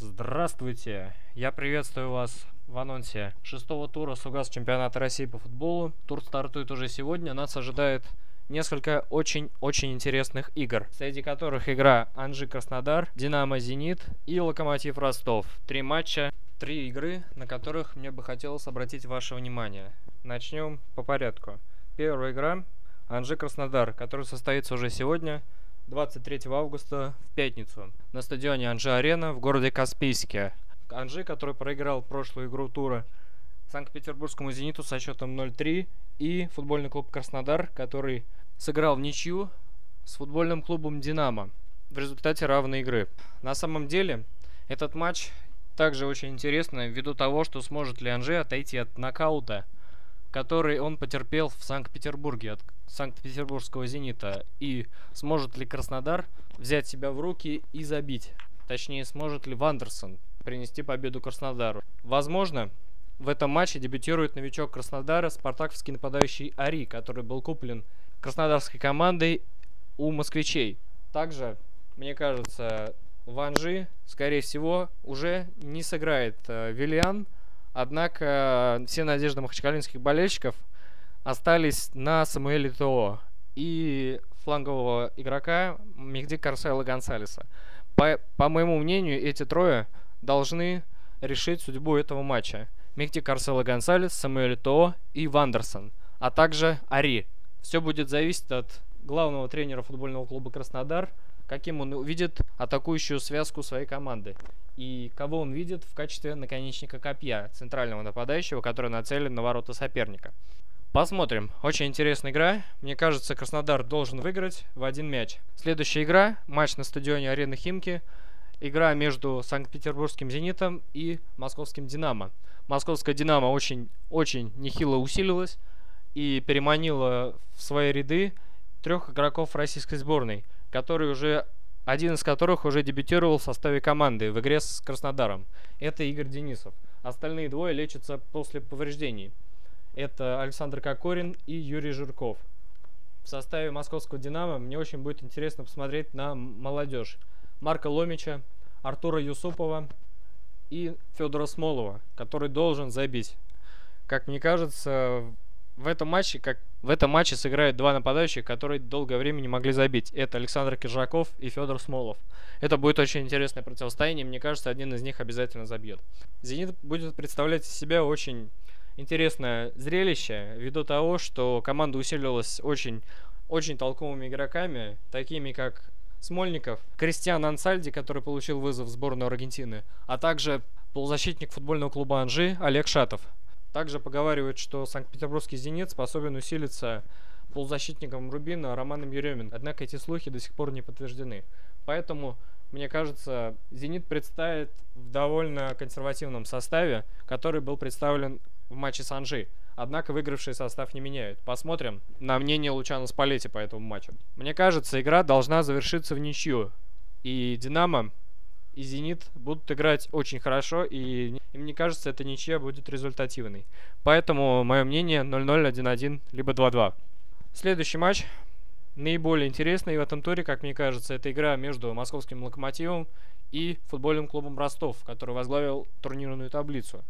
Здравствуйте! Я приветствую вас в анонсе шестого тура Сугас чемпионата России по футболу. Тур стартует уже сегодня. Нас ожидает несколько очень-очень интересных игр, среди которых игра Анжи Краснодар, Динамо Зенит и Локомотив Ростов. Три матча, три игры, на которых мне бы хотелось обратить ваше внимание. Начнем по порядку. Первая игра Анжи Краснодар, который состоится уже сегодня, 23 августа в пятницу на стадионе Анжи Арена в городе Каспийске. Анжи, который проиграл прошлую игру тура Санкт-Петербургскому «Зениту» со счетом 0-3 и футбольный клуб «Краснодар», который сыграл в ничью с футбольным клубом «Динамо» в результате равной игры. На самом деле, этот матч также очень интересный ввиду того, что сможет ли Анжи отойти от нокаута – который он потерпел в Санкт-Петербурге от Санкт-Петербургского «Зенита». И сможет ли Краснодар взять себя в руки и забить? Точнее, сможет ли Вандерсон принести победу Краснодару? Возможно, в этом матче дебютирует новичок Краснодара, спартаковский нападающий Ари, который был куплен краснодарской командой у москвичей. Также, мне кажется, Ванжи, скорее всего, уже не сыграет э, Виллиан, Однако все надежды махачкалинских болельщиков остались на Самуэле ТО и флангового игрока Мехди Карсайла Гонсалеса. По, по моему мнению, эти трое должны решить судьбу этого матча. Мехди Карсела Гонсалес, Самуэль ТО и Вандерсон, а также Ари. Все будет зависеть от главного тренера футбольного клуба Краснодар, каким он увидит атакующую связку своей команды и кого он видит в качестве наконечника копья центрального нападающего, который нацелен на ворота соперника. Посмотрим. Очень интересная игра. Мне кажется, Краснодар должен выиграть в один мяч. Следующая игра. Матч на стадионе Арены Химки. Игра между Санкт-Петербургским «Зенитом» и московским «Динамо». Московская «Динамо» очень-очень нехило усилилась и переманила в свои ряды трех игроков российской сборной, которые уже один из которых уже дебютировал в составе команды в игре с Краснодаром. Это Игорь Денисов. Остальные двое лечатся после повреждений. Это Александр Кокорин и Юрий Жирков. В составе московского «Динамо» мне очень будет интересно посмотреть на молодежь. Марка Ломича, Артура Юсупова и Федора Смолова, который должен забить. Как мне кажется, в этом матче, как в этом матче сыграют два нападающих, которые долгое время не могли забить. Это Александр Киржаков и Федор Смолов. Это будет очень интересное противостояние. Мне кажется, один из них обязательно забьет. Зенит будет представлять из себя очень интересное зрелище, ввиду того, что команда усилилась очень, очень толковыми игроками, такими как Смольников, Кристиан Ансальди, который получил вызов в сборную Аргентины, а также полузащитник футбольного клуба Анжи Олег Шатов. Также поговаривают, что Санкт-Петербургский «Зенит» способен усилиться полузащитником Рубина Романом Еремин. Однако эти слухи до сих пор не подтверждены. Поэтому, мне кажется, «Зенит» представит в довольно консервативном составе, который был представлен в матче с Анжи. Однако выигравший состав не меняют. Посмотрим на мнение Лучана Спалетти по этому матчу. Мне кажется, игра должна завершиться в ничью. И «Динамо» и «Зенит» будут играть очень хорошо, и, и мне кажется, эта ничья будет результативной. Поэтому мое мнение 0-0, 1-1, либо 2-2. Следующий матч, наиболее интересный в этом туре, как мне кажется, это игра между московским «Локомотивом» и футбольным клубом «Ростов», который возглавил турнирную таблицу.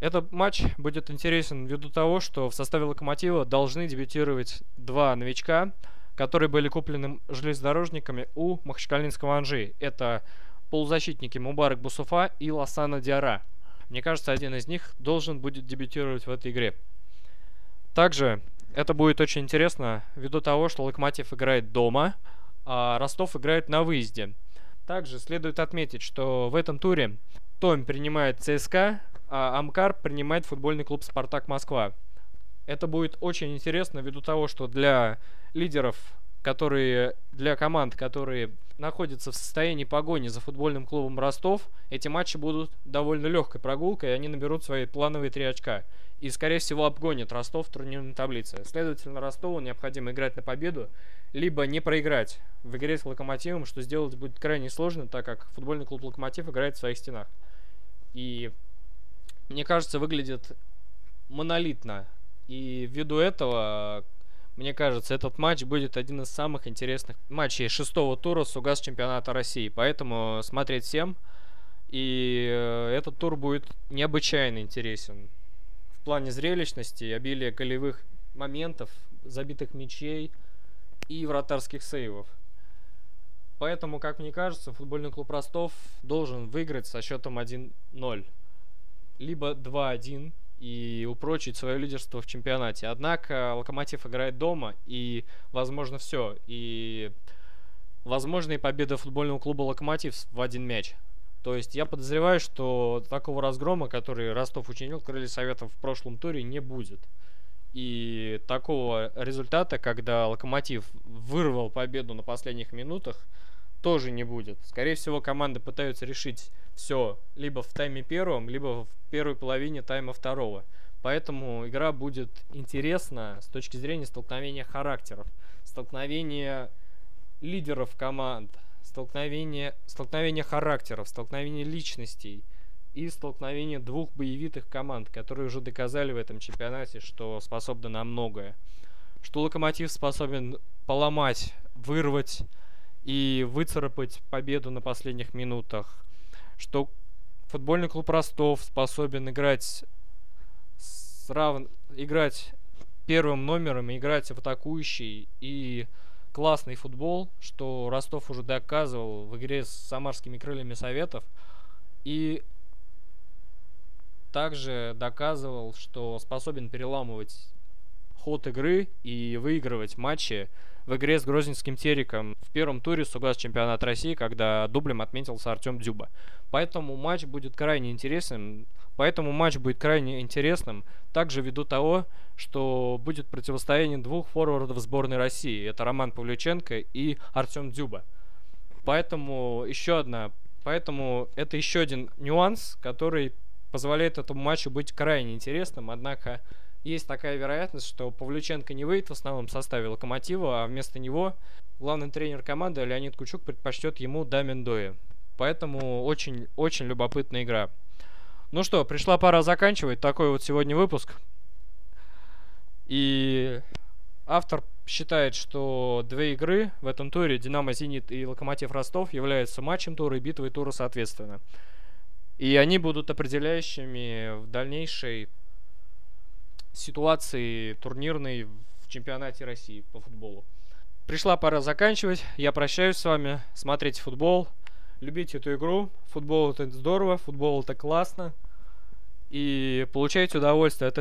Этот матч будет интересен ввиду того, что в составе «Локомотива» должны дебютировать два новичка, которые были куплены железнодорожниками у Махачкалинского Анжи. Это полузащитники Мубарак Бусуфа и Лосана Диара. Мне кажется, один из них должен будет дебютировать в этой игре. Также это будет очень интересно ввиду того, что Локомотив играет дома, а Ростов играет на выезде. Также следует отметить, что в этом туре Том принимает ЦСКА, а Амкар принимает футбольный клуб «Спартак Москва». Это будет очень интересно ввиду того, что для лидеров которые для команд, которые находятся в состоянии погони за футбольным клубом Ростов, эти матчи будут довольно легкой прогулкой, и они наберут свои плановые три очка. И, скорее всего, обгонят Ростов в турнирной таблице. Следовательно, Ростову необходимо играть на победу, либо не проиграть в игре с Локомотивом, что сделать будет крайне сложно, так как футбольный клуб Локомотив играет в своих стенах. И, мне кажется, выглядит монолитно. И ввиду этого мне кажется, этот матч будет один из самых интересных матчей шестого тура Сугас чемпионата России. Поэтому смотреть всем. И э, этот тур будет необычайно интересен в плане зрелищности, обилия голевых моментов, забитых мячей и вратарских сейвов. Поэтому, как мне кажется, футбольный клуб Ростов должен выиграть со счетом 1-0. Либо 2-1 и упрочить свое лидерство в чемпионате. Однако Локомотив играет дома, и возможно все. И возможно и победа футбольного клуба Локомотив в один мяч. То есть я подозреваю, что такого разгрома, который Ростов учинил крылья Советов в прошлом туре, не будет. И такого результата, когда Локомотив вырвал победу на последних минутах, тоже не будет. Скорее всего, команды пытаются решить все либо в тайме первом, либо в первой половине тайма второго. Поэтому игра будет интересна с точки зрения столкновения характеров, столкновения лидеров команд, столкновения, столкновения характеров, столкновения личностей и столкновения двух боевитых команд, которые уже доказали в этом чемпионате, что способны на многое. Что Локомотив способен поломать, вырвать и выцарапать победу на последних минутах. Что футбольный клуб Ростов способен играть с рав... играть первым номером, играть в атакующий и классный футбол, что Ростов уже доказывал в игре с самарскими крыльями Советов. И также доказывал, что способен переламывать ход игры и выигрывать матчи в игре с Грозненским Териком в первом туре Сугас чемпионат России, когда дублем отметился Артем Дюба. Поэтому матч будет крайне интересным. Поэтому матч будет крайне интересным. Также ввиду того, что будет противостояние двух форвардов сборной России. Это Роман Павлюченко и Артем Дюба. Поэтому еще одна. Поэтому это еще один нюанс, который позволяет этому матчу быть крайне интересным. Однако есть такая вероятность, что Павлюченко не выйдет в основном составе Локомотива, а вместо него главный тренер команды Леонид Кучук предпочтет ему Дамин Доя. Поэтому очень-очень любопытная игра. Ну что, пришла пора заканчивать такой вот сегодня выпуск. И автор считает, что две игры в этом туре, Динамо Зенит и Локомотив Ростов, являются матчем тура и битвой тура соответственно. И они будут определяющими в дальнейшей ситуации турнирной в чемпионате России по футболу. Пришла пора заканчивать. Я прощаюсь с вами. Смотрите футбол. Любите эту игру. Футбол это здорово, футбол это классно. И получайте удовольствие от